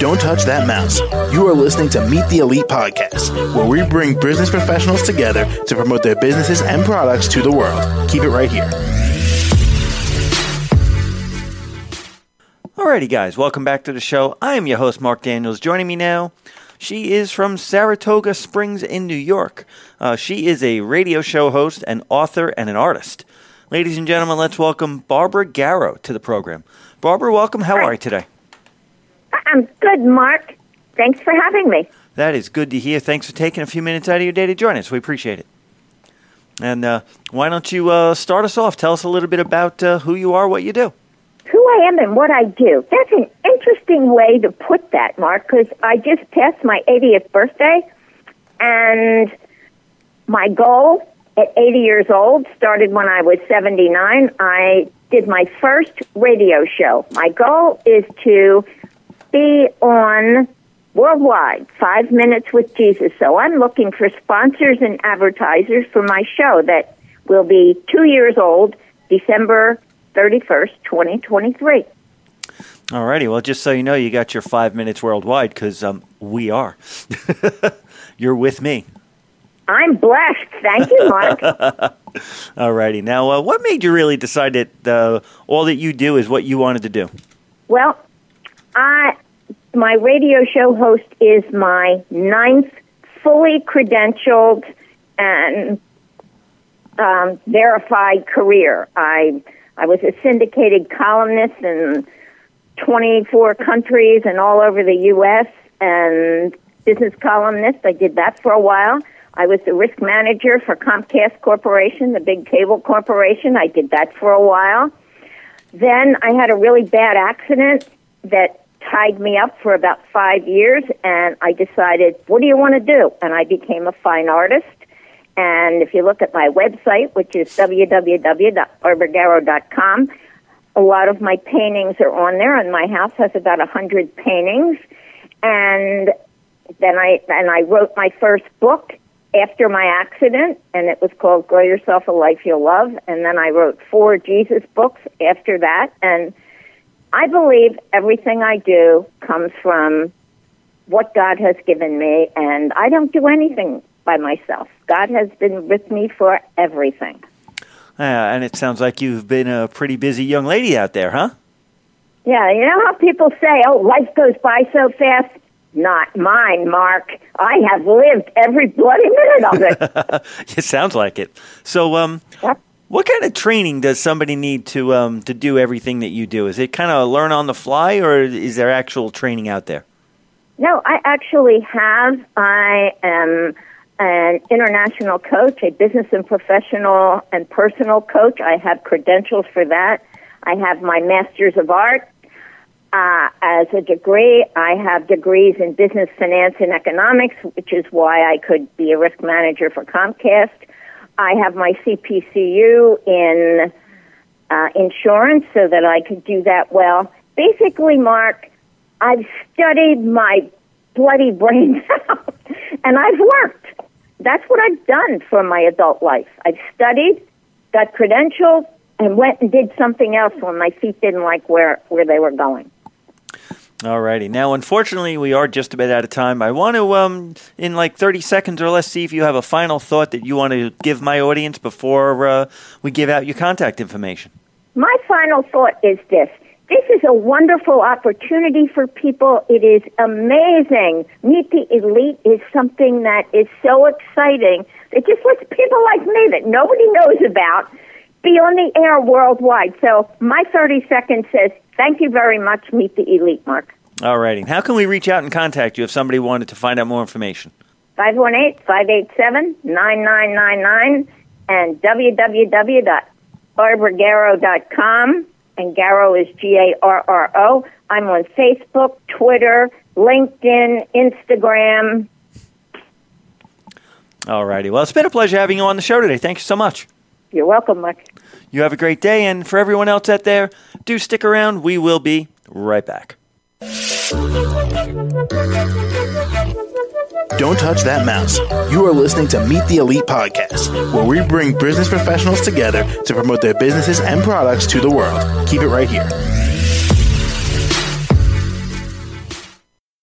Don't touch that mouse. You are listening to Meet the Elite Podcast, where we bring business professionals together to promote their businesses and products to the world. Keep it right here. Alrighty, guys, welcome back to the show. I am your host, Mark Daniels. Joining me now, she is from Saratoga Springs in New York. Uh, she is a radio show host, an author, and an artist. Ladies and gentlemen, let's welcome Barbara Garrow to the program. Barbara, welcome. How are you today? I'm good, Mark. Thanks for having me. That is good to hear. Thanks for taking a few minutes out of your day to join us. We appreciate it. And uh, why don't you uh, start us off? Tell us a little bit about uh, who you are, what you do. Who I am and what I do. That's an interesting way to put that, Mark, because I just passed my 80th birthday, and my goal at 80 years old started when I was 79. I did my first radio show. My goal is to be on worldwide, Five Minutes with Jesus. So I'm looking for sponsors and advertisers for my show that will be two years old, December 31st, 2023. Alrighty, well, just so you know, you got your five minutes worldwide because um, we are. You're with me. I'm blessed. Thank you, Mark. Alrighty, now, uh, what made you really decide that uh, all that you do is what you wanted to do? well, I my radio show host is my ninth fully credentialed and um, verified career. I I was a syndicated columnist in 24 countries and all over the U.S. and business columnist. I did that for a while. I was the risk manager for Comcast Corporation, the big cable corporation. I did that for a while. Then I had a really bad accident that tied me up for about five years, and I decided, what do you want to do? And I became a fine artist. And if you look at my website, which is www.barbaragarrow.com, a lot of my paintings are on there, and my house has about a hundred paintings. And then I and I wrote my first book after my accident, and it was called "Grow Yourself a Life You'll Love." And then I wrote four Jesus books after that, and I believe everything I do comes from what God has given me, and I don't do anything by myself. God has been with me for everything. Uh, and it sounds like you've been a pretty busy young lady out there, huh? Yeah, you know how people say, oh, life goes by so fast? Not mine, Mark. I have lived every bloody minute of it. it sounds like it. So, um, what kind of training does somebody need to um, to do everything that you do? Is it kind of learn on the fly, or is there actual training out there? No, I actually have. I am an international coach, a business and professional and personal coach. I have credentials for that. I have my Master's of Art uh, as a degree. I have degrees in business, finance, and economics, which is why I could be a risk manager for Comcast. I have my CPCU in uh, insurance so that I could do that well. Basically, Mark, I've studied my bloody brains out, and I've worked. That's what I've done for my adult life. I've studied, got credentials, and went and did something else when my feet didn't like where, where they were going. Alrighty. Now, unfortunately, we are just about out of time. I want to, um, in like 30 seconds or less, see if you have a final thought that you want to give my audience before uh, we give out your contact information. My final thought is this. This is a wonderful opportunity for people. It is amazing. Meet the Elite is something that is so exciting. It just lets people like me that nobody knows about be on the air worldwide. So my 30 seconds says, thank you very much. Meet the Elite, Mark. All righty. How can we reach out and contact you if somebody wanted to find out more information? 518-587-9999 and www.barbaragarrow.com and Garrow is G-A-R-R-O. I'm on Facebook, Twitter, LinkedIn, Instagram. All righty. Well, it's been a pleasure having you on the show today. Thank you so much. You're welcome, Mike. You have a great day, and for everyone else out there, do stick around. We will be right back. Don't touch that mouse. You are listening to Meet the Elite Podcast, where we bring business professionals together to promote their businesses and products to the world. Keep it right here.